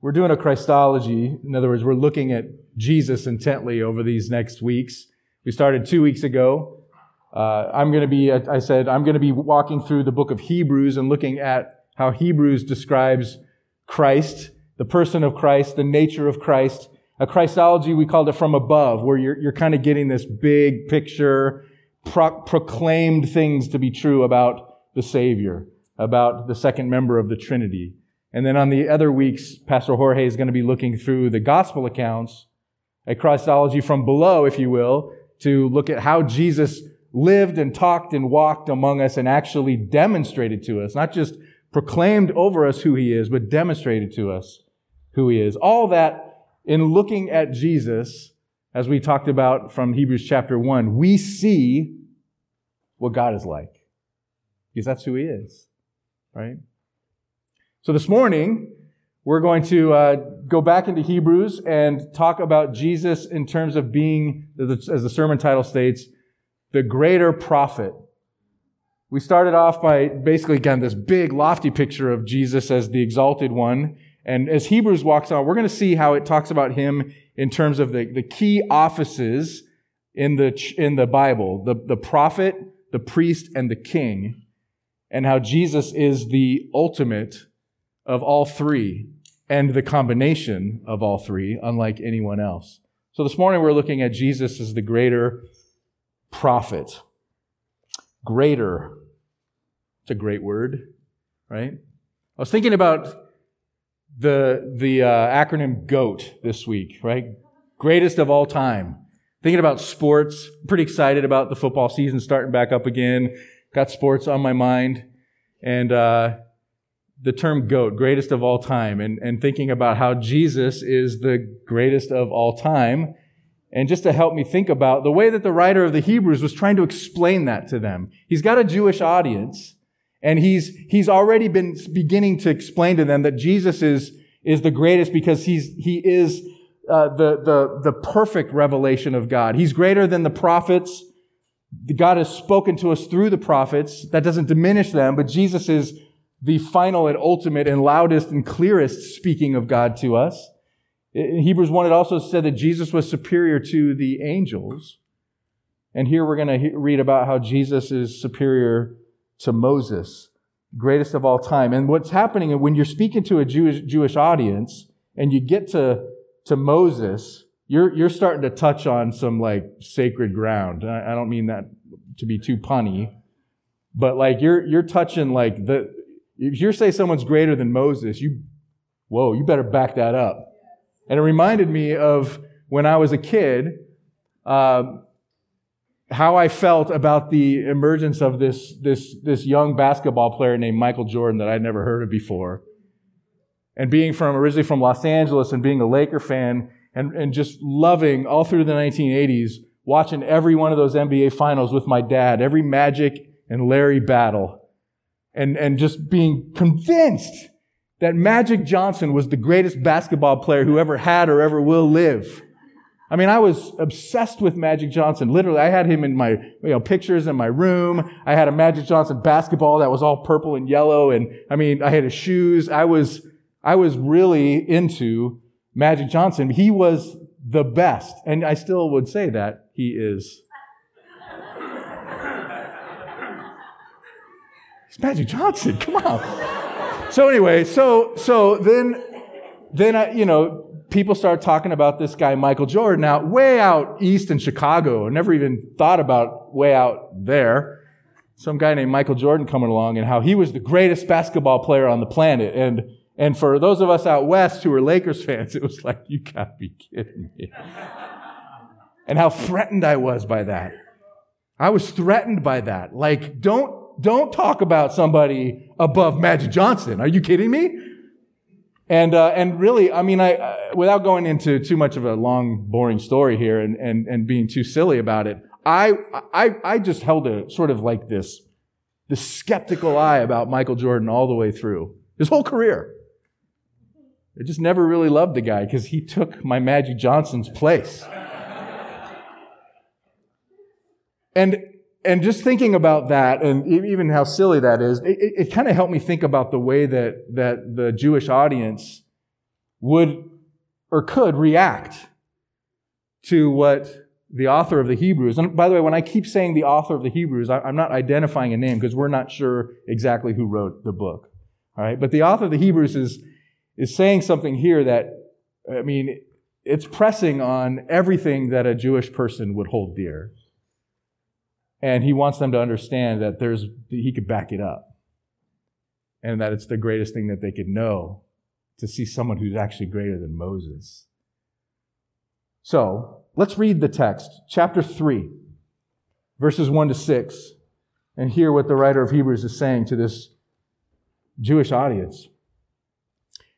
We're doing a Christology. In other words, we're looking at Jesus intently over these next weeks. We started two weeks ago. Uh, I'm going to be, I said, I'm going to be walking through the book of Hebrews and looking at how Hebrews describes Christ, the person of Christ, the nature of Christ. A Christology, we called it from above, where you're, you're kind of getting this big picture, pro- proclaimed things to be true about the Savior, about the second member of the Trinity. And then on the other weeks, Pastor Jorge is going to be looking through the gospel accounts, a Christology from below, if you will, to look at how Jesus lived and talked and walked among us and actually demonstrated to us, not just proclaimed over us who he is, but demonstrated to us who he is. All that in looking at Jesus, as we talked about from Hebrews chapter 1, we see what God is like. Because that's who he is, right? So this morning, we're going to uh, go back into Hebrews and talk about Jesus in terms of being, as the sermon title states, the greater prophet. We started off by basically, again, this big, lofty picture of Jesus as the exalted one. And as Hebrews walks on, we're going to see how it talks about him in terms of the, the key offices in the, in the Bible the, the prophet, the priest, and the king, and how Jesus is the ultimate of all three and the combination of all three, unlike anyone else. So this morning we're looking at Jesus as the greater prophet. Greater. It's a great word, right? I was thinking about the, the uh, acronym GOAT this week, right? Greatest of all time. Thinking about sports. Pretty excited about the football season starting back up again. Got sports on my mind. And uh, the term GOAT, greatest of all time, and, and thinking about how Jesus is the greatest of all time. And just to help me think about the way that the writer of the Hebrews was trying to explain that to them. He's got a Jewish audience, and he's, he's already been beginning to explain to them that Jesus is, is the greatest because he's, he is uh, the, the, the perfect revelation of God. He's greater than the prophets. God has spoken to us through the prophets. That doesn't diminish them, but Jesus is the final and ultimate and loudest and clearest speaking of God to us. In Hebrews 1, it also said that Jesus was superior to the angels. And here we're going to read about how Jesus is superior to Moses, greatest of all time. And what's happening when you're speaking to a Jewish, Jewish audience and you get to, to Moses, you're, you're starting to touch on some like sacred ground. I, I don't mean that to be too punny, but like you're, you're touching like the, if you say someone's greater than Moses, you, whoa, you better back that up. And it reminded me of when I was a kid, uh, how I felt about the emergence of this, this, this young basketball player named Michael Jordan that I'd never heard of before. And being from, originally from Los Angeles and being a Laker fan and, and just loving all through the 1980s, watching every one of those NBA finals with my dad, every Magic and Larry battle and, and just being convinced that Magic Johnson was the greatest basketball player who ever had or ever will live. I mean, I was obsessed with Magic Johnson. Literally, I had him in my, you know, pictures in my room. I had a Magic Johnson basketball that was all purple and yellow. And I mean, I had his shoes. I was, I was really into Magic Johnson. He was the best. And I still would say that he is It's Magic Johnson. Come on. so anyway, so so then then I, you know people start talking about this guy Michael Jordan now way out east in Chicago. I never even thought about way out there. Some guy named Michael Jordan coming along and how he was the greatest basketball player on the planet. And and for those of us out west who are Lakers fans, it was like, you gotta be kidding me. and how threatened I was by that. I was threatened by that. Like, don't don't talk about somebody above Magic Johnson. Are you kidding me? And, uh, and really, I mean, I, uh, without going into too much of a long, boring story here and, and, and being too silly about it, I, I, I just held a sort of like this, this skeptical eye about Michael Jordan all the way through his whole career. I just never really loved the guy because he took my Magic Johnson's place. and and just thinking about that and even how silly that is, it, it kind of helped me think about the way that, that the Jewish audience would or could react to what the author of the Hebrews, and by the way, when I keep saying the author of the Hebrews, I'm not identifying a name because we're not sure exactly who wrote the book. All right, but the author of the Hebrews is, is saying something here that, I mean, it's pressing on everything that a Jewish person would hold dear. And he wants them to understand that there's, he could back it up. And that it's the greatest thing that they could know to see someone who's actually greater than Moses. So, let's read the text, chapter 3, verses 1 to 6, and hear what the writer of Hebrews is saying to this Jewish audience.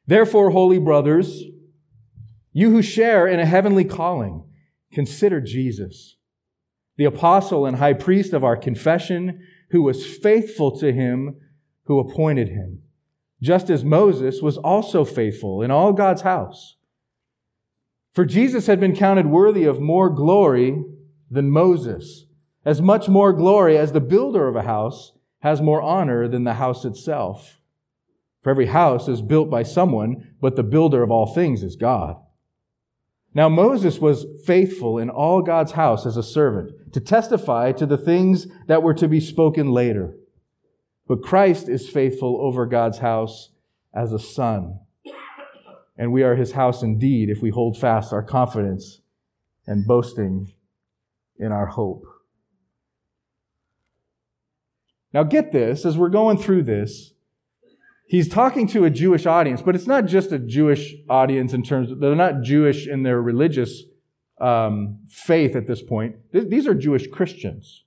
Therefore, holy brothers, you who share in a heavenly calling, consider Jesus, the apostle and high priest of our confession, who was faithful to him who appointed him, just as Moses was also faithful in all God's house. For Jesus had been counted worthy of more glory than Moses, as much more glory as the builder of a house has more honor than the house itself. For every house is built by someone, but the builder of all things is God. Now Moses was faithful in all God's house as a servant to testify to the things that were to be spoken later. But Christ is faithful over God's house as a son. And we are his house indeed if we hold fast our confidence and boasting in our hope. Now get this, as we're going through this, he's talking to a Jewish audience, but it's not just a Jewish audience in terms of, they're not Jewish in their religious um, faith at this point. These are Jewish Christians.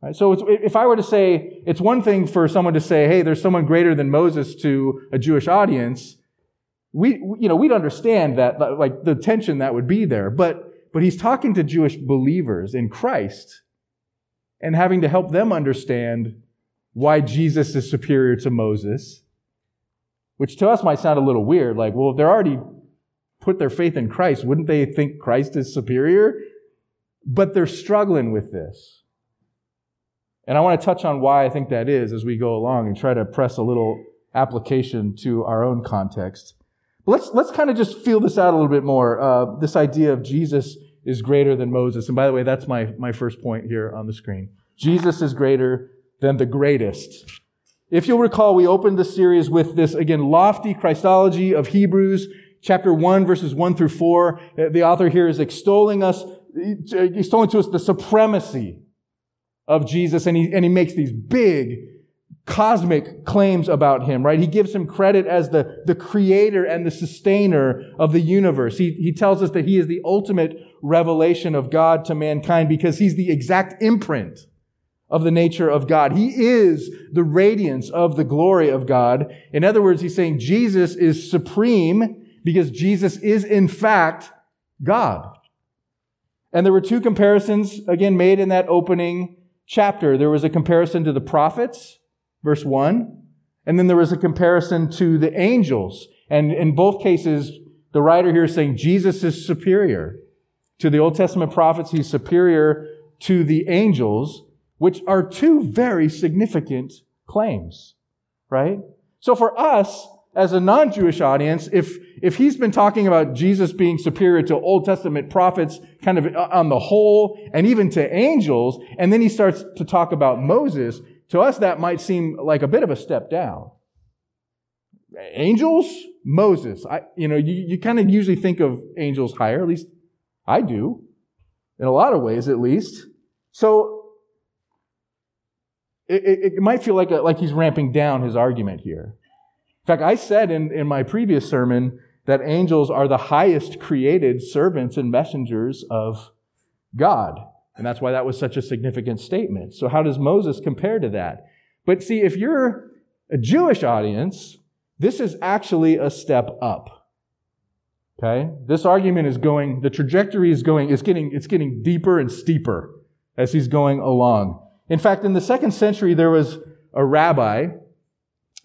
Right? So if I were to say, it's one thing for someone to say, hey, there's someone greater than Moses to a Jewish audience. We, you know, we'd understand that, like the tension that would be there. But, but he's talking to Jewish believers in Christ and having to help them understand why Jesus is superior to Moses, which to us might sound a little weird. Like, well, if they're already put their faith in Christ, wouldn't they think Christ is superior? But they're struggling with this. And I want to touch on why I think that is as we go along and try to press a little application to our own context. But let's, let's kind of just feel this out a little bit more. Uh, this idea of Jesus is greater than Moses. And by the way, that's my, my first point here on the screen. Jesus is greater than the greatest. If you'll recall, we opened the series with this, again, lofty Christology of Hebrews, chapter 1, verses 1 through 4. Uh, the author here is extolling us, uh, extolling to us the supremacy of Jesus, and he, and he makes these big, cosmic claims about him, right? He gives him credit as the, the creator and the sustainer of the universe. He, he tells us that he is the ultimate revelation of God to mankind because he's the exact imprint of the nature of God. He is the radiance of the glory of God. In other words, he's saying Jesus is supreme because Jesus is in fact God. And there were two comparisons again made in that opening chapter. There was a comparison to the prophets, verse 1, and then there was a comparison to the angels. And in both cases, the writer here is saying Jesus is superior to the Old Testament prophets. He's superior to the angels which are two very significant claims, right? So for us, as a non-Jewish audience, if, if he's been talking about Jesus being superior to Old Testament prophets kind of on the whole, and even to angels, and then he starts to talk about Moses, to us that might seem like a bit of a step down. Angels? Moses. I, you know, you, you kind of usually think of angels higher, at least I do, in a lot of ways at least. So it, it, it might feel like, a, like he's ramping down his argument here. In fact, I said in, in my previous sermon that angels are the highest created servants and messengers of God. And that's why that was such a significant statement. So, how does Moses compare to that? But see, if you're a Jewish audience, this is actually a step up. Okay? This argument is going, the trajectory is going, it's getting, it's getting deeper and steeper as he's going along. In fact, in the second century, there was a rabbi,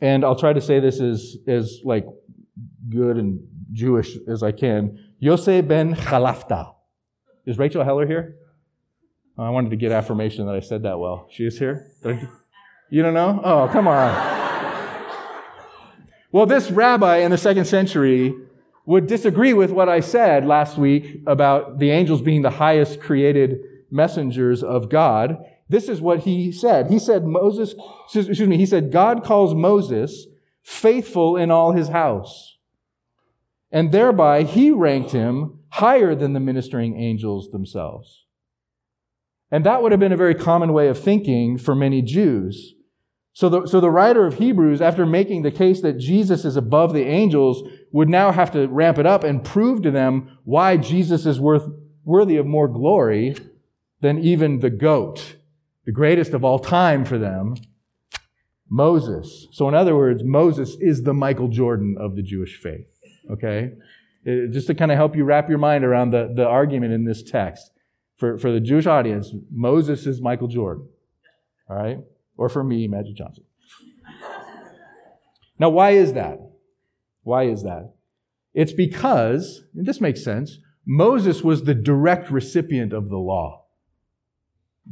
and I'll try to say this as, as like good and Jewish as I can. Yosef ben Chalafta. Is Rachel Heller here? Oh, I wanted to get affirmation that I said that well. She is here? You don't know? Oh, come on. well, this rabbi in the second century would disagree with what I said last week about the angels being the highest created messengers of God, this is what he said. He said, Moses, excuse me, he said, God calls Moses faithful in all his house. And thereby he ranked him higher than the ministering angels themselves. And that would have been a very common way of thinking for many Jews. So the, so the writer of Hebrews, after making the case that Jesus is above the angels, would now have to ramp it up and prove to them why Jesus is worth, worthy of more glory than even the goat, the greatest of all time for them, Moses. So in other words, Moses is the Michael Jordan of the Jewish faith. Okay? It, just to kind of help you wrap your mind around the, the argument in this text. For, for the Jewish audience, Moses is Michael Jordan. All right? Or for me, Magic Johnson. Now, why is that? Why is that? It's because, and this makes sense, Moses was the direct recipient of the law.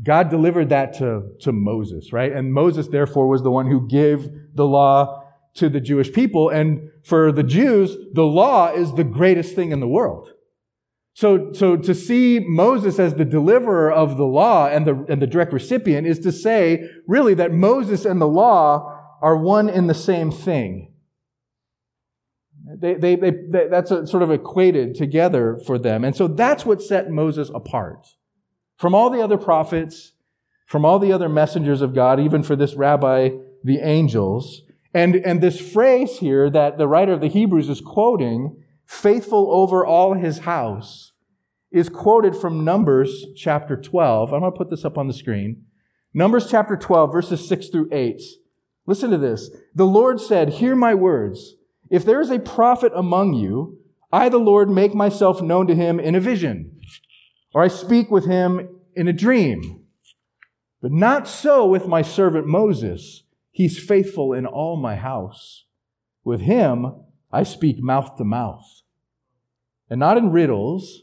God delivered that to, to Moses, right? And Moses, therefore, was the one who gave the law to the Jewish people. And for the Jews, the law is the greatest thing in the world. So, so to see Moses as the deliverer of the law and the, and the direct recipient is to say, really, that Moses and the law are one in the same thing. They, they, they, they that's sort of equated together for them. And so that's what set Moses apart from all the other prophets, from all the other messengers of God, even for this rabbi, the angels. And, and this phrase here that the writer of the Hebrews is quoting, faithful over all his house, is quoted from Numbers chapter 12. I'm going to put this up on the screen. Numbers chapter 12, verses 6 through 8. Listen to this. The Lord said, Hear my words. If there is a prophet among you, I, the Lord, make myself known to him in a vision or I speak with him in a dream. But not so with my servant Moses. He's faithful in all my house. With him, I speak mouth to mouth, and not in riddles,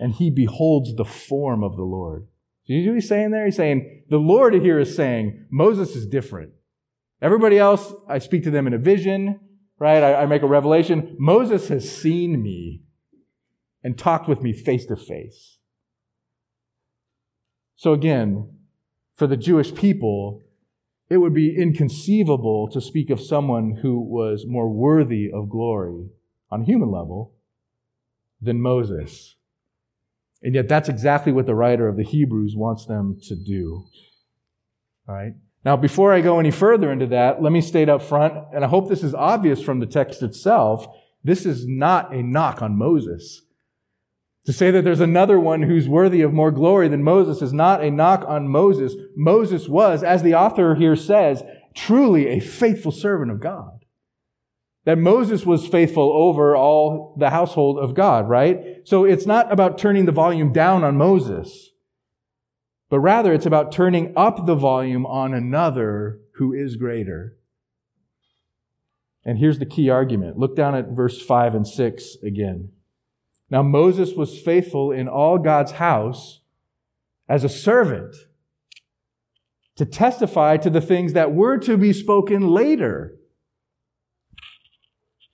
and he beholds the form of the Lord. Do you know what he's saying there? He's saying, the Lord here is saying, Moses is different. Everybody else, I speak to them in a vision, right? I, I make a revelation. Moses has seen me and talked with me face to face. So again, for the Jewish people, it would be inconceivable to speak of someone who was more worthy of glory on a human level than Moses. And yet, that's exactly what the writer of the Hebrews wants them to do. All right? Now, before I go any further into that, let me state up front, and I hope this is obvious from the text itself, this is not a knock on Moses. To say that there's another one who's worthy of more glory than Moses is not a knock on Moses. Moses was, as the author here says, truly a faithful servant of God. That Moses was faithful over all the household of God, right? So it's not about turning the volume down on Moses, but rather it's about turning up the volume on another who is greater. And here's the key argument. Look down at verse 5 and 6 again. Now, Moses was faithful in all God's house as a servant to testify to the things that were to be spoken later.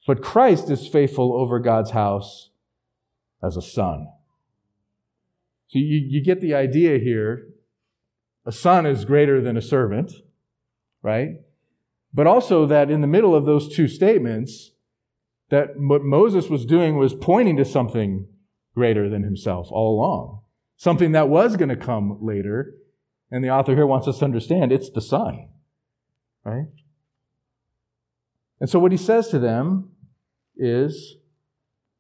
But Christ is faithful over God's house as a son. So you, you get the idea here. A son is greater than a servant, right? But also that in the middle of those two statements, that what Moses was doing was pointing to something greater than himself all along, something that was going to come later. And the author here wants us to understand it's the Son, right? And so what he says to them is,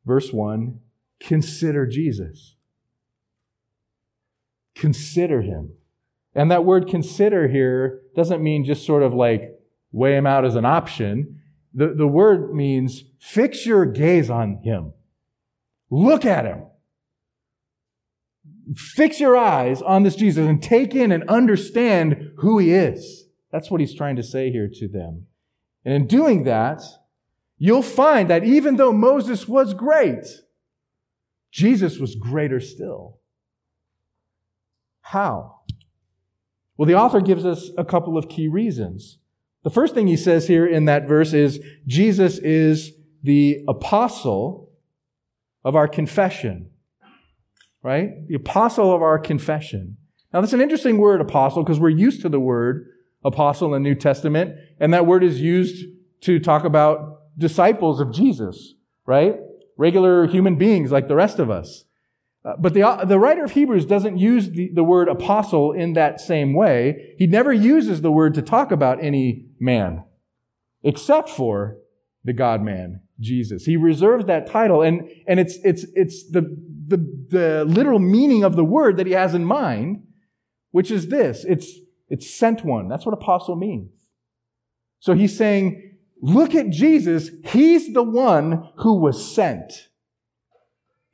verse 1 consider Jesus. Consider him. And that word consider here doesn't mean just sort of like weigh him out as an option. The, the word means fix your gaze on him. Look at him. Fix your eyes on this Jesus and take in and understand who he is. That's what he's trying to say here to them. And in doing that, you'll find that even though Moses was great, Jesus was greater still. How? Well, the author gives us a couple of key reasons. The first thing he says here in that verse is Jesus is the apostle of our confession. Right? The apostle of our confession. Now, that's an interesting word, apostle, because we're used to the word apostle in the New Testament, and that word is used to talk about disciples of Jesus, right? Regular human beings like the rest of us. Uh, but the, the writer of Hebrews doesn't use the, the word apostle in that same way. He never uses the word to talk about any man, except for the God man, Jesus. He reserves that title, and, and it's, it's, it's the, the, the literal meaning of the word that he has in mind, which is this it's, it's sent one. That's what apostle means. So he's saying, look at Jesus. He's the one who was sent.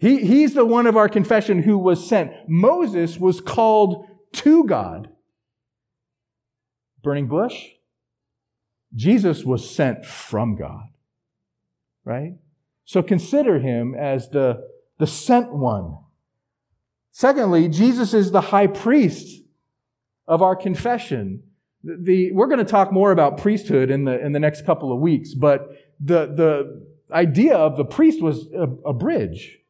He, he's the one of our confession who was sent. Moses was called to God. Burning bush? Jesus was sent from God. Right? So consider him as the, the sent one. Secondly, Jesus is the high priest of our confession. The, we're going to talk more about priesthood in the, in the next couple of weeks, but the, the idea of the priest was a, a bridge.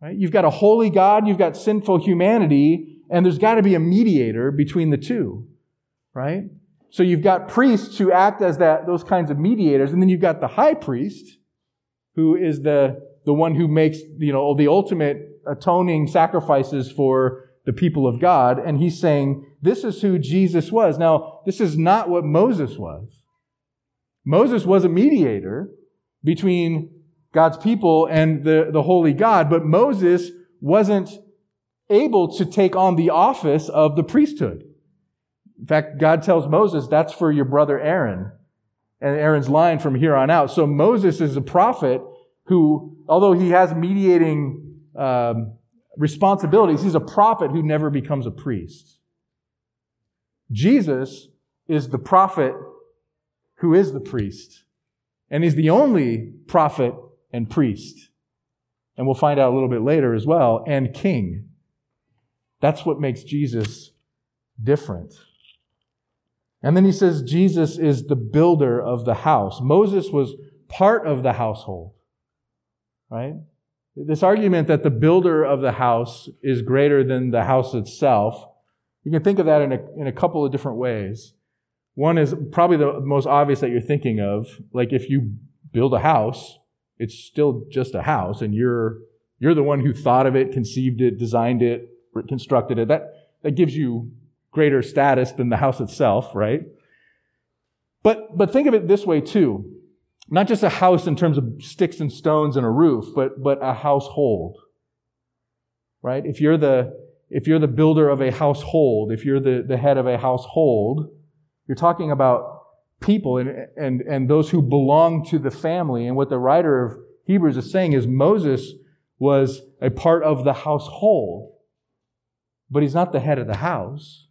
Right? You've got a holy God, you've got sinful humanity, and there's got to be a mediator between the two, right? So you've got priests who act as that, those kinds of mediators, and then you've got the high priest, who is the, the one who makes, you know, the ultimate atoning sacrifices for the people of God. And he's saying, this is who Jesus was. Now, this is not what Moses was. Moses was a mediator between God's people and the, the holy God, but Moses wasn't able to take on the office of the priesthood. In fact, God tells Moses, that's for your brother Aaron and Aaron's line from here on out. So Moses is a prophet who, although he has mediating um, responsibilities, he's a prophet who never becomes a priest. Jesus is the prophet who is the priest. And he's the only prophet and priest. And we'll find out a little bit later as well, and king. That's what makes Jesus different. And then he says Jesus is the builder of the house. Moses was part of the household, right? This argument that the builder of the house is greater than the house itself, you can think of that in a, in a couple of different ways. One is probably the most obvious that you're thinking of. Like if you build a house, it's still just a house and you're, you're the one who thought of it, conceived it, designed it, constructed it. That, that gives you greater status than the house itself, right? But, but think of it this way too. Not just a house in terms of sticks and stones and a roof, but, but a household. Right? If you're the, if you're the builder of a household, if you're the, the head of a household, you're talking about people and, and, and those who belong to the family. And what the writer of Hebrews is saying is Moses was a part of the household, but he's not the head of the house.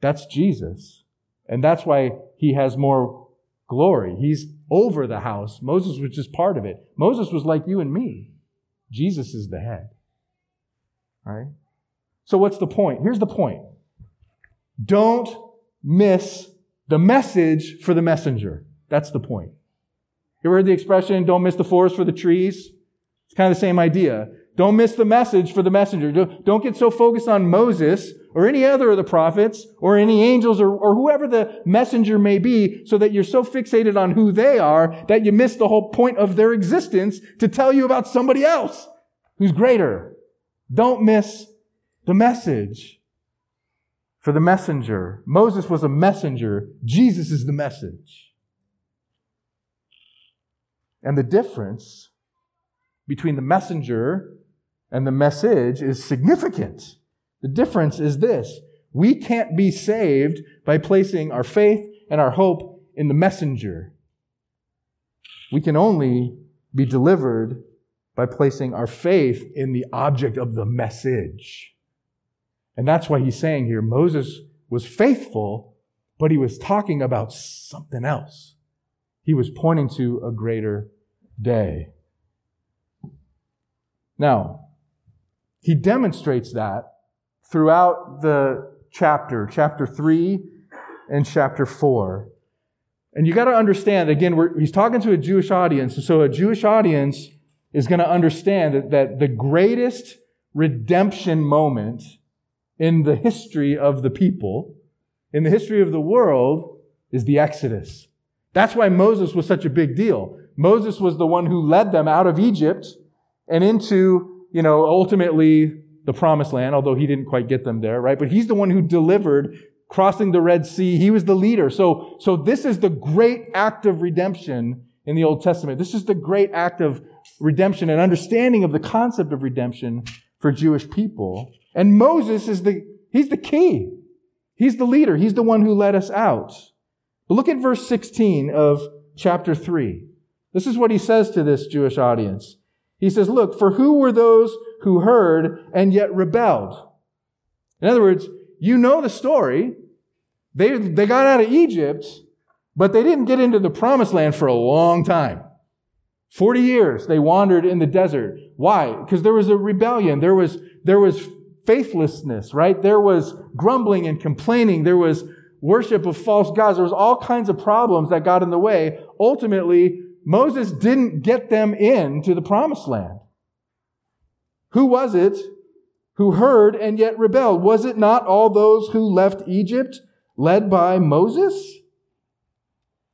That's Jesus. And that's why he has more glory. He's over the house. Moses was just part of it. Moses was like you and me. Jesus is the head. All right? So what's the point? Here's the point. Don't miss the message for the messenger. That's the point. You ever heard the expression, don't miss the forest for the trees? It's kind of the same idea. Don't miss the message for the messenger. Don't get so focused on Moses or any other of the prophets or any angels or, or whoever the messenger may be so that you're so fixated on who they are that you miss the whole point of their existence to tell you about somebody else who's greater. Don't miss the message for the messenger. Moses was a messenger. Jesus is the message. And the difference between the messenger and the message is significant. The difference is this. We can't be saved by placing our faith and our hope in the messenger. We can only be delivered by placing our faith in the object of the message. And that's why he's saying here Moses was faithful, but he was talking about something else. He was pointing to a greater day. Now, he demonstrates that throughout the chapter, chapter 3 and chapter 4. And you got to understand, again, he's talking to a Jewish audience. So a Jewish audience is going to understand that, that the greatest redemption moment in the history of the people, in the history of the world, is the Exodus. That's why Moses was such a big deal. Moses was the one who led them out of Egypt and into, you know, ultimately the promised land, although he didn't quite get them there, right? But he's the one who delivered crossing the Red Sea. He was the leader. So, so this is the great act of redemption in the Old Testament. This is the great act of redemption and understanding of the concept of redemption for Jewish people. And Moses is the, he's the key. He's the leader. He's the one who led us out. But look at verse 16 of chapter 3. This is what he says to this Jewish audience. He says, look, for who were those who heard and yet rebelled? In other words, you know the story. They, they got out of Egypt, but they didn't get into the promised land for a long time. 40 years they wandered in the desert. Why? Because there was a rebellion. There was, there was faithlessness, right? There was grumbling and complaining. There was worship of false gods. There was all kinds of problems that got in the way. Ultimately, Moses didn't get them into the promised land. Who was it who heard and yet rebelled? Was it not all those who left Egypt led by Moses?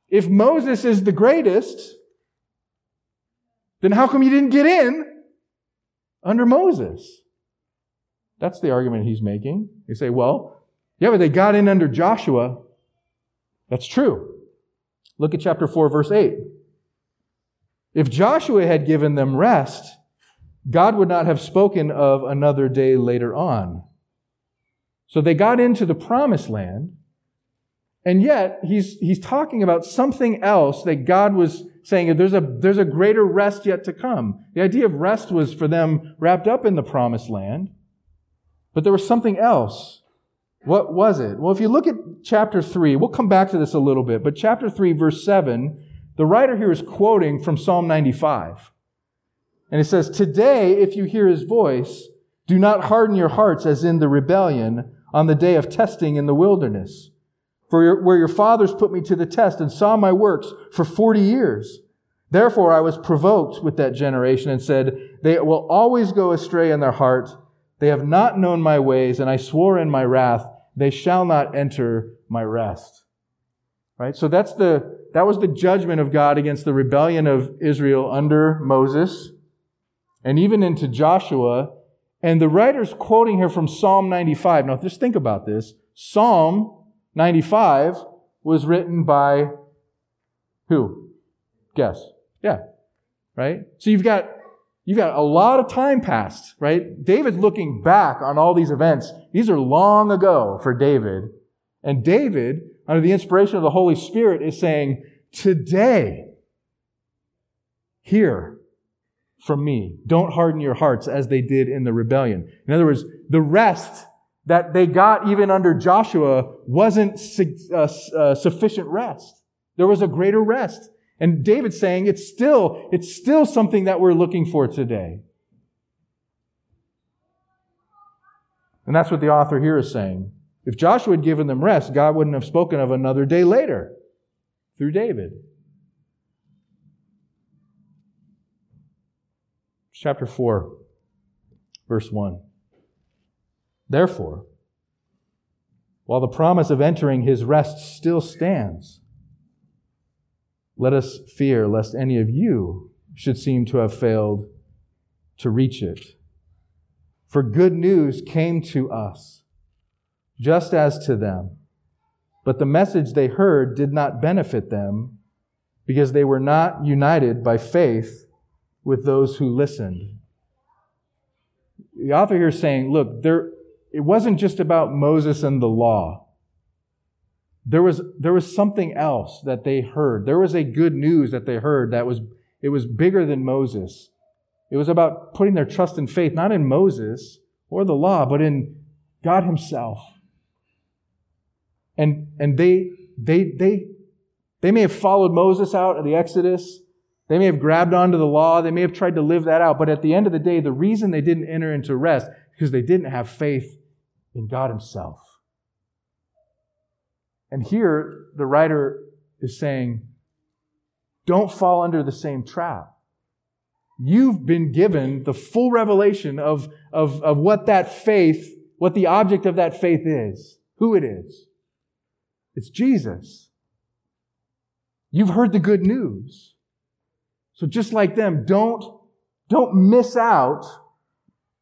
If Moses is the greatest, then how come you didn't get in under Moses? That's the argument he's making. You say, well, yeah, but they got in under Joshua. That's true. Look at chapter 4, verse 8. If Joshua had given them rest, God would not have spoken of another day later on. So they got into the promised land, and yet he's, he's talking about something else that God was saying there's a, there's a greater rest yet to come. The idea of rest was for them wrapped up in the promised land, but there was something else. What was it? Well, if you look at chapter 3, we'll come back to this a little bit, but chapter 3, verse 7, the writer here is quoting from Psalm 95. And it says, Today, if you hear his voice, do not harden your hearts as in the rebellion on the day of testing in the wilderness. For your, where your fathers put me to the test and saw my works for 40 years. Therefore, I was provoked with that generation and said, They will always go astray in their heart. They have not known my ways, and I swore in my wrath, they shall not enter my rest. Right? So that's the, that was the judgment of God against the rebellion of Israel under Moses and even into Joshua. And the writer's quoting here from Psalm 95. Now, just think about this. Psalm 95 was written by who? Guess. Yeah. Right? So you've got you've got a lot of time passed, right? David's looking back on all these events. These are long ago for David. And David, under the inspiration of the Holy Spirit, is saying, Today, hear from me. Don't harden your hearts as they did in the rebellion. In other words, the rest that they got even under Joshua wasn't uh, uh, sufficient rest. There was a greater rest. And David's saying it's still, it's still something that we're looking for today. And that's what the author here is saying. If Joshua had given them rest, God wouldn't have spoken of another day later through David. chapter 4, verse 1. Therefore, while the promise of entering his rest still stands, let us fear lest any of you should seem to have failed to reach it. For good news came to us, just as to them. But the message they heard did not benefit them because they were not united by faith with those who listened. The author here is saying, look, there, it wasn't just about Moses and the law. There was, there was something else that they heard. There was a good news that they heard that was, it was bigger than Moses. It was about putting their trust and faith, not in Moses or the law, but in God himself. And, and they, they, they, they may have followed Moses out of the Exodus. They may have grabbed onto the law. They may have tried to live that out. But at the end of the day, the reason they didn't enter into rest because they didn't have faith in God Himself. And here, the writer is saying, don't fall under the same trap. You've been given the full revelation of, of, of what that faith, what the object of that faith is, who it is. It's Jesus. You've heard the good news. So just like them, don't, don't miss out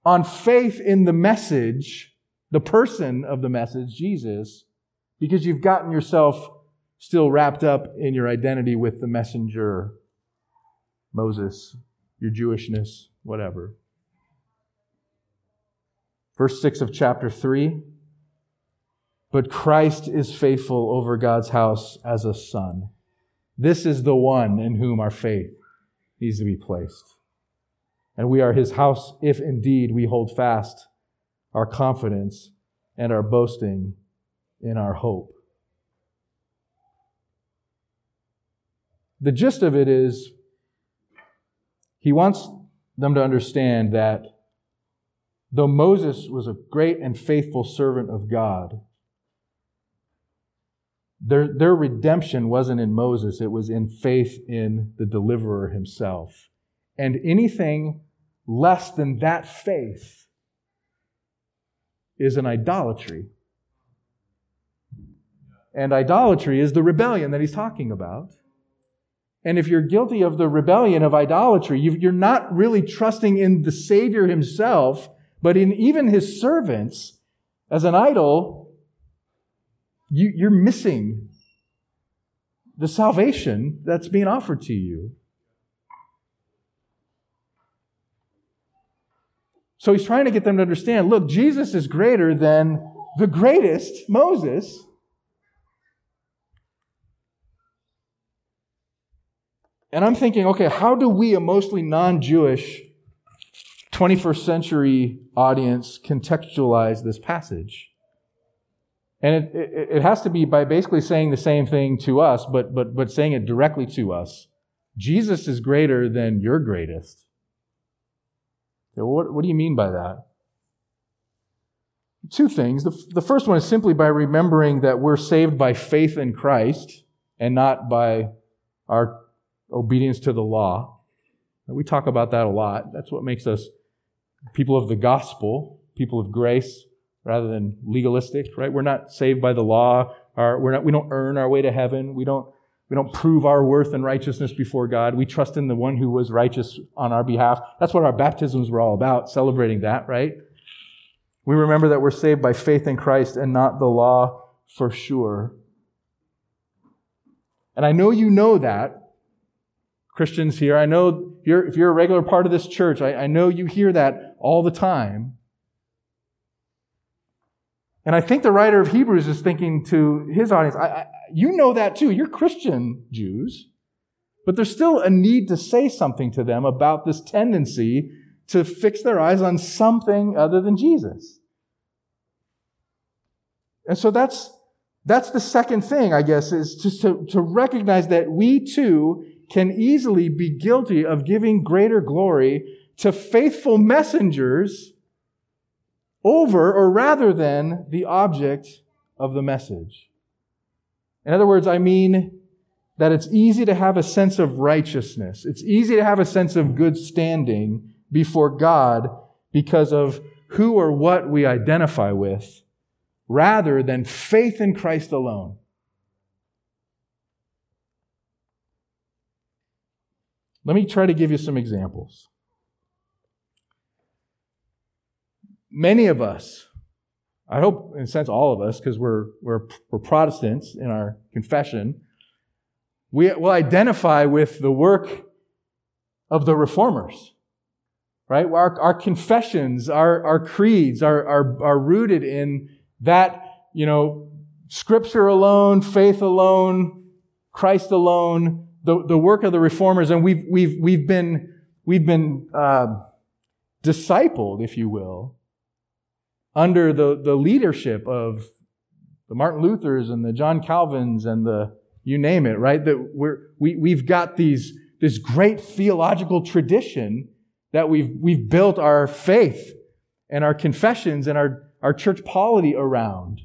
on faith in the message, the person of the message, Jesus, because you've gotten yourself still wrapped up in your identity with the messenger, Moses, your Jewishness, whatever. Verse 6 of chapter 3 But Christ is faithful over God's house as a son. This is the one in whom our faith needs to be placed. And we are his house if indeed we hold fast our confidence and our boasting in our hope. The gist of it is he wants them to understand that though Moses was a great and faithful servant of God, their, their redemption wasn't in Moses, it was in faith in the deliverer himself. And anything less than that faith is an idolatry. And idolatry is the rebellion that he's talking about. And if you're guilty of the rebellion of idolatry, you're not really trusting in the Savior himself, but in even his servants as an idol, you, are missing the salvation that's being offered to you. So he's trying to get them to understand look, Jesus is greater than the greatest, Moses. And I'm thinking, okay, how do we, a mostly non Jewish 21st century audience, contextualize this passage? And it, it, it, has to be by basically saying the same thing to us, but, but, but saying it directly to us. Jesus is greater than your greatest. What, what do you mean by that? Two things. The, the first one is simply by remembering that we're saved by faith in Christ and not by our obedience to the law. We talk about that a lot. That's what makes us people of the gospel, people of grace, rather than legalistic, right? We're not saved by the law. Our, we're not, we don't earn our way to heaven. We don't, we don't prove our worth and righteousness before God. We trust in the one who was righteous on our behalf. That's what our baptisms were all about, celebrating that, right? We remember that we're saved by faith in Christ and not the law for sure. And I know you know that Christians here. I know if you're, if you're a regular part of this church, I, I know you hear that all the time. And I think the writer of Hebrews is thinking to his audience, I, I, you know that too. You're Christian Jews. But there's still a need to say something to them about this tendency to fix their eyes on something other than Jesus. And so that's, that's the second thing, I guess, is just to, to recognize that we too can easily be guilty of giving greater glory to faithful messengers over or rather than the object of the message. In other words, I mean that it's easy to have a sense of righteousness. It's easy to have a sense of good standing before God because of who or what we identify with rather than faith in Christ alone. Let me try to give you some examples. Many of us, I hope in a sense all of us, because we're, we're, we're Protestants in our confession, we will identify with the work of the reformers. Right? Our, our confessions, our, our creeds are, are, are rooted in that, you know, scripture alone, faith alone, Christ alone, the, the work of the reformers, and we've, we've, we've been, we've been uh, discipled, if you will, under the, the leadership of the Martin Luthers and the John Calvins and the, you name it, right? That we're, we, we've got these, this great theological tradition that we've, we've built our faith and our confessions and our, our church polity around.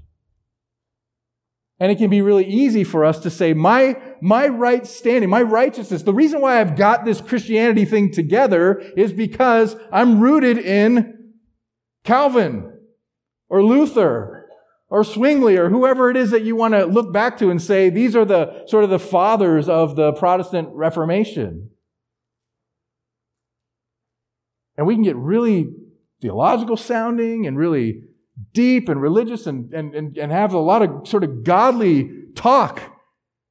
And it can be really easy for us to say, my, my right standing, my righteousness, the reason why I've got this Christianity thing together is because I'm rooted in Calvin or Luther or Zwingli or whoever it is that you want to look back to and say, these are the sort of the fathers of the Protestant Reformation. And we can get really theological sounding and really deep and religious and, and, and, and have a lot of sort of godly talk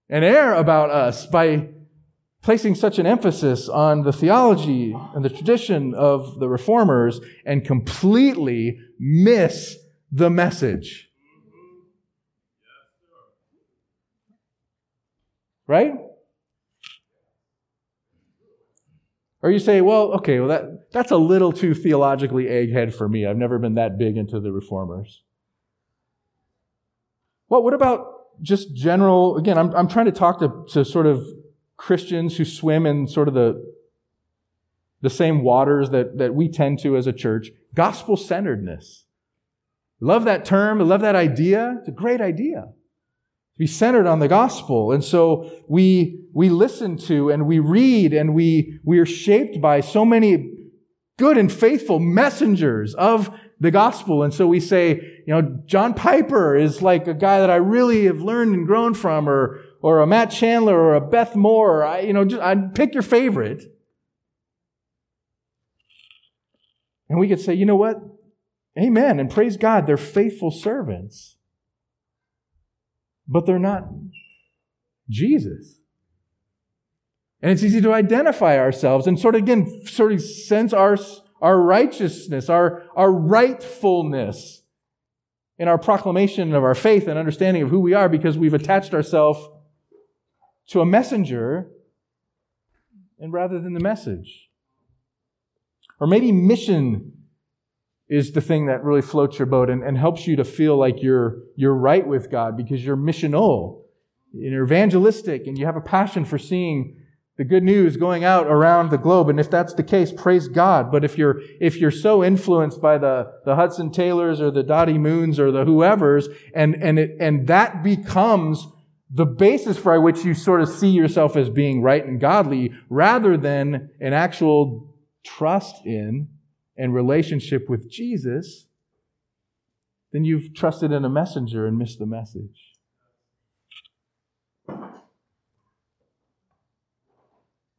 and air about us by placing such an emphasis on the theology and the tradition of the reformers and completely miss the message. Right? Or you say, well, okay, well, that, that's a little too theologically egghead for me. I've never been that big into the reformers. Well, what about just general, again, I'm, I'm trying to talk to, to sort of Christians who swim in sort of the, the same waters that, that we tend to as a church. Gospel centeredness. Love that term. Love that idea. It's a great idea be centered on the gospel. And so we, we listen to and we read and we, we are shaped by so many good and faithful messengers of the gospel. And so we say, you know, John Piper is like a guy that I really have learned and grown from, or, or a Matt Chandler or a Beth Moore. Or I, you know, just, I'd pick your favorite. And we could say, you know what? Amen. And praise God, they're faithful servants but they're not Jesus. And it's easy to identify ourselves and sort of again, sort of sense our, our righteousness, our, our rightfulness in our proclamation of our faith and understanding of who we are because we've attached ourselves to a messenger and rather than the message. Or maybe mission is the thing that really floats your boat and, and helps you to feel like you're, you're right with God because you're missional, and you're evangelistic, and you have a passion for seeing the good news going out around the globe. And if that's the case, praise God. But if you're, if you're so influenced by the, the Hudson Taylors or the Lottie Moons or the whoever's, and, and it, and that becomes the basis for which you sort of see yourself as being right and godly rather than an actual trust in and relationship with Jesus, then you've trusted in a messenger and missed the message.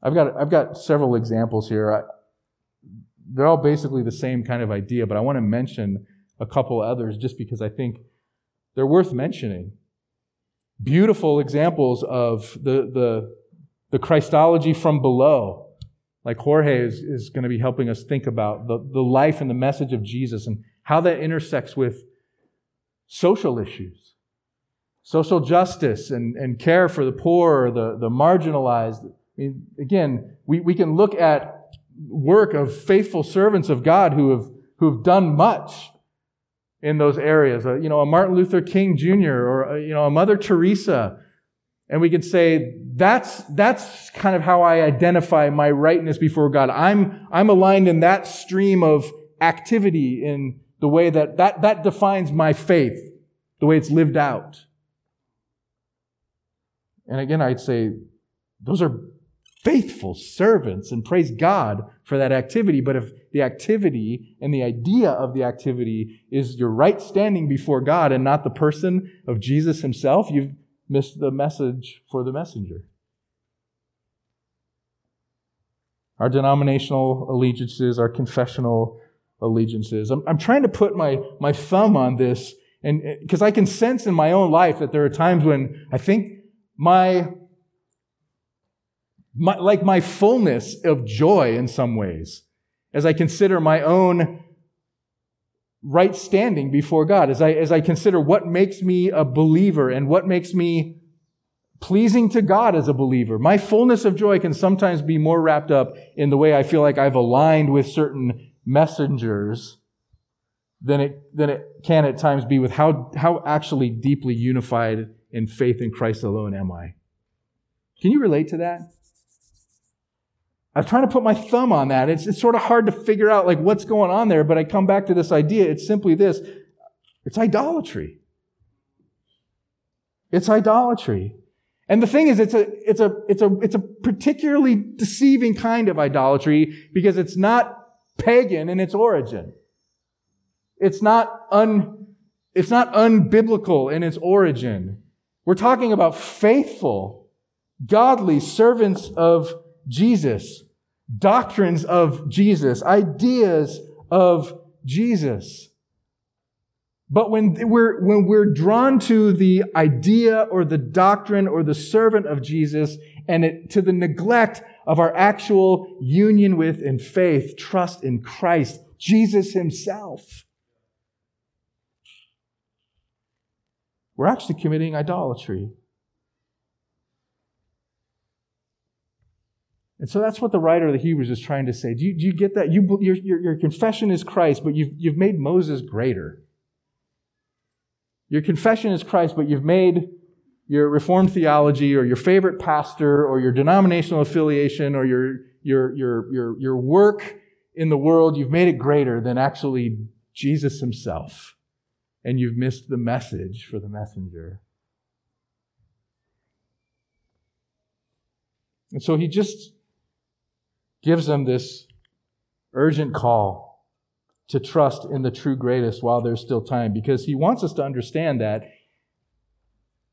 I've got, I've got several examples here. I, they're all basically the same kind of idea, but I want to mention a couple others just because I think they're worth mentioning. Beautiful examples of the, the, the Christology from below like Jorge is, is going to be helping us think about the, the life and the message of Jesus and how that intersects with social issues, social justice and, and care for the poor, the, the marginalized. I mean, again, we, we can look at work of faithful servants of God who have, who have done much in those areas. Uh, you know, a Martin Luther King Jr. or, uh, you know, a Mother Teresa and we could say, that's, that's kind of how I identify my rightness before God. I'm, I'm aligned in that stream of activity in the way that, that, that defines my faith, the way it's lived out. And again, I'd say those are faithful servants and praise God for that activity. But if the activity and the idea of the activity is your right standing before God and not the person of Jesus himself, you've missed the message for the messenger. Our denominational allegiances, our confessional allegiances. I'm, I'm trying to put my, my thumb on this and because I can sense in my own life that there are times when I think my, my like my fullness of joy in some ways as I consider my own right standing before God, as I, as I consider what makes me a believer and what makes me pleasing to God as a believer. My fullness of joy can sometimes be more wrapped up in the way I feel like I've aligned with certain messengers than it, than it can at times be with how, how actually deeply unified in faith in Christ alone am I. Can you relate to that? I'm trying to put my thumb on that. It's, it's sort of hard to figure out like what's going on there, but I come back to this idea. It's simply this. It's idolatry. It's idolatry. And the thing is, it's a, it's a, it's a, it's a particularly deceiving kind of idolatry because it's not pagan in its origin. It's not un, it's not unbiblical in its origin. We're talking about faithful, godly servants of Jesus, doctrines of Jesus, ideas of Jesus. But when we're, when we're drawn to the idea or the doctrine or the servant of Jesus and it, to the neglect of our actual union with and faith, trust in Christ, Jesus himself, we're actually committing idolatry. And so that's what the writer of the Hebrews is trying to say. Do you, do you get that? You, your, your, confession is Christ, but you've, you've made Moses greater. Your confession is Christ, but you've made your Reformed theology or your favorite pastor or your denominational affiliation or your, your, your, your, your work in the world, you've made it greater than actually Jesus himself. And you've missed the message for the messenger. And so he just gives them this urgent call to trust in the true greatest while there's still time because he wants us to understand that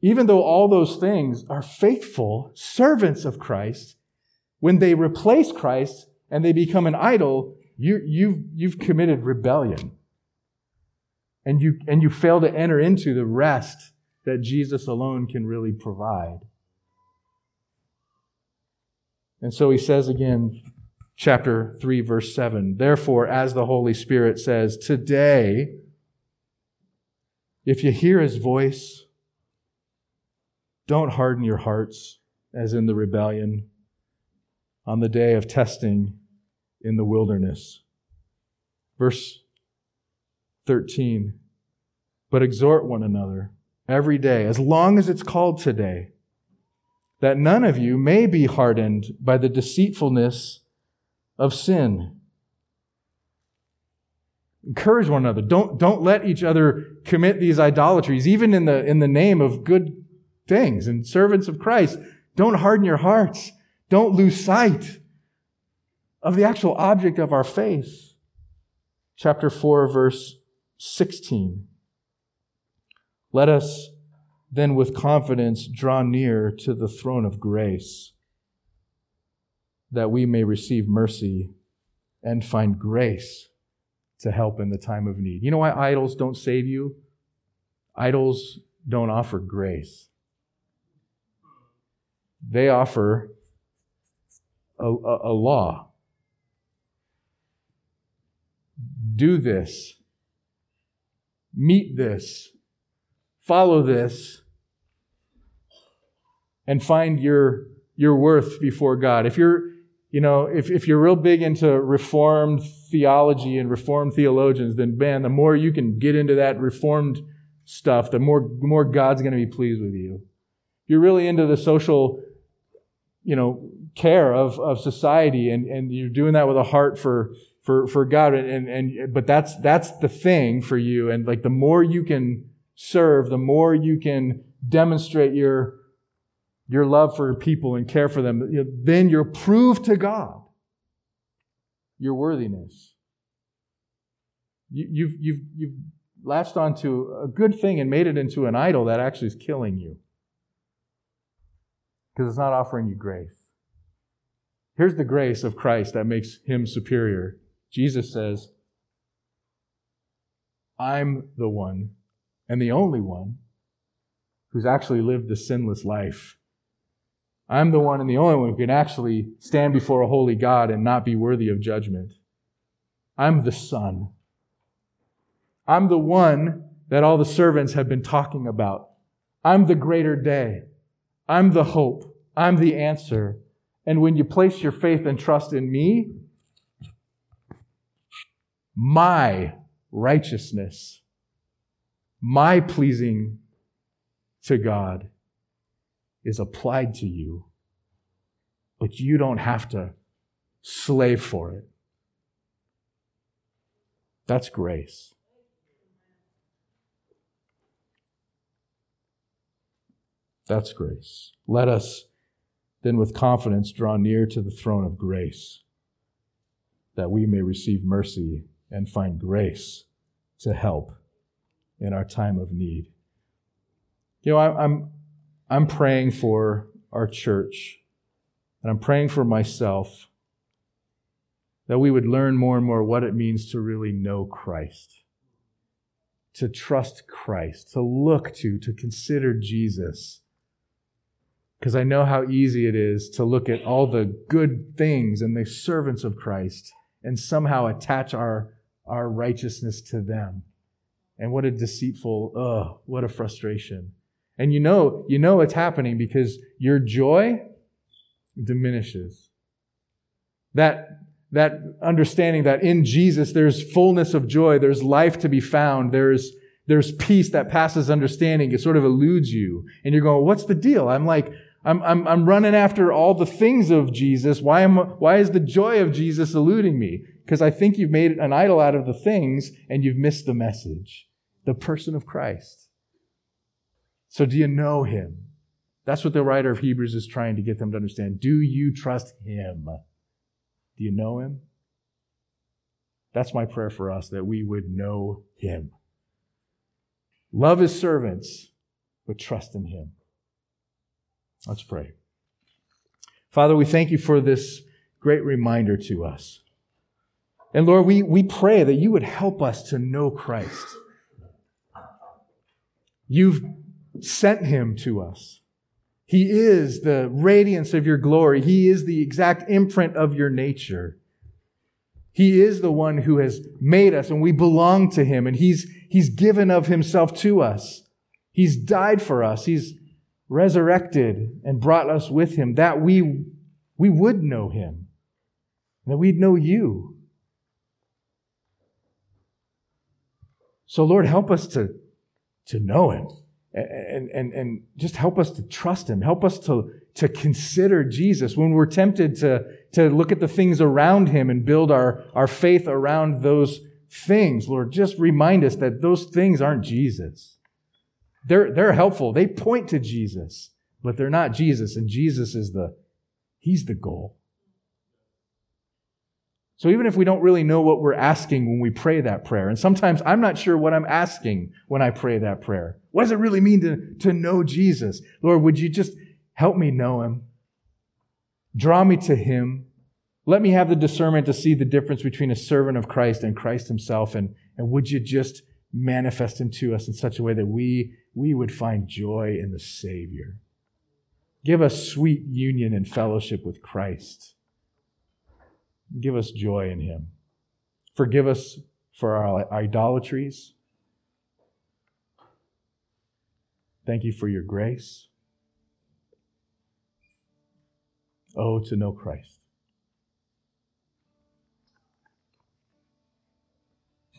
even though all those things are faithful servants of Christ, when they replace Christ and they become an idol, you, you've, you've committed rebellion. And you, and you fail to enter into the rest that Jesus alone can really provide. And so he says again, chapter 3, verse 7. Therefore, as the Holy Spirit says, today, if you hear his voice, don't harden your hearts as in the rebellion on the day of testing in the wilderness. Verse 13. But exhort one another every day, as long as it's called today, that none of you may be hardened by the deceitfulness of sin. Encourage one another. Don't, don't let each other commit these idolatries, even in the, in the name of good things and servants of Christ. Don't harden your hearts. Don't lose sight of the actual object of our faith. Chapter 4, verse 16. Let us then with confidence draw near to the throne of grace that we may receive mercy and find grace to help in the time of need. You know why idols don't save you? Idols don't offer grace. They offer a, a, a law. Do this. Meet this. Follow this. And find your, your worth before God. If you're you know, if, if you're real big into Reformed theology and Reformed theologians, then man, the more you can get into that Reformed stuff, the more, the more God's going to be pleased with you. If you're really into the social, you know, care of, of society and, and you're doing that with a heart for, for, for God and, and, but that's, that's the thing for you. And like the more you can serve, the more you can demonstrate your, your love for people and care for them, then you're proved to God your worthiness. You, you've, you've, you've latched onto a good thing and made it into an idol that actually is killing you because it's not offering you grace. Here's the grace of Christ that makes him superior. Jesus says, I'm the one and the only one who's actually lived the sinless life I'm the one and the only one who can actually stand before a holy God and not be worthy of judgment. I'm the Son. I'm the one that all the servants have been talking about. I'm the greater day. I'm the hope. I'm the answer. And when you place your faith and trust in me, my righteousness, my pleasing to God is applied to you, but you don't have to slave for it. That's grace. That's grace. Let us then with confidence draw near to the throne of grace that we may receive mercy and find grace to help in our time of need. You know, I, I'm, I'm praying for our church, and I'm praying for myself that we would learn more and more what it means to really know Christ, to trust Christ, to look to, to consider Jesus. Because I know how easy it is to look at all the good things and the servants of Christ and somehow attach our, our righteousness to them. And what a deceitful, oh, what a frustration. And you know, you know it's happening because your joy diminishes. That, that understanding that in Jesus there's fullness of joy, there's life to be found, there's, there's peace that passes understanding. It sort of eludes you. And you're going, what's the deal? I'm like, I'm, I'm, I'm running after all the things of Jesus. Why am, why is the joy of Jesus eluding me? Because I think you've made an idol out of the things and you've missed the message, the person of Christ. So do you know him? That's what the writer of Hebrews is trying to get them to understand. Do you trust him? Do you know him? That's my prayer for us, that we would know him. Love his servants, but trust in him. Let's pray. Father, we thank you for this great reminder to us. And Lord, we, we pray that you would help us to know Christ. You've sent him to us. He is the radiance of your glory. He is the exact imprint of your nature. He is the one who has made us and we belong to him and he's, he's given of himself to us. He's died for us. He's resurrected and brought us with him that we, we would know him, that we'd know you. So Lord, help us to, to know him and, and, and just help us to trust him. Help us to, to consider Jesus when we're tempted to, to look at the things around him and build our, our faith around those things. Lord, just remind us that those things aren't Jesus. They're, they're helpful. They point to Jesus, but they're not Jesus. And Jesus is the, he's the goal. So even if we don't really know what we're asking when we pray that prayer, and sometimes I'm not sure what I'm asking when I pray that prayer. What does it really mean to, to know Jesus? Lord, would you just help me know him? Draw me to him. Let me have the discernment to see the difference between a servant of Christ and Christ himself. And, and would you just manifest him to us in such a way that we, we would find joy in the Savior? Give us sweet union and fellowship with Christ. Give us joy in Him. Forgive us for our idolatries. Thank you for your grace. Oh, to know Christ.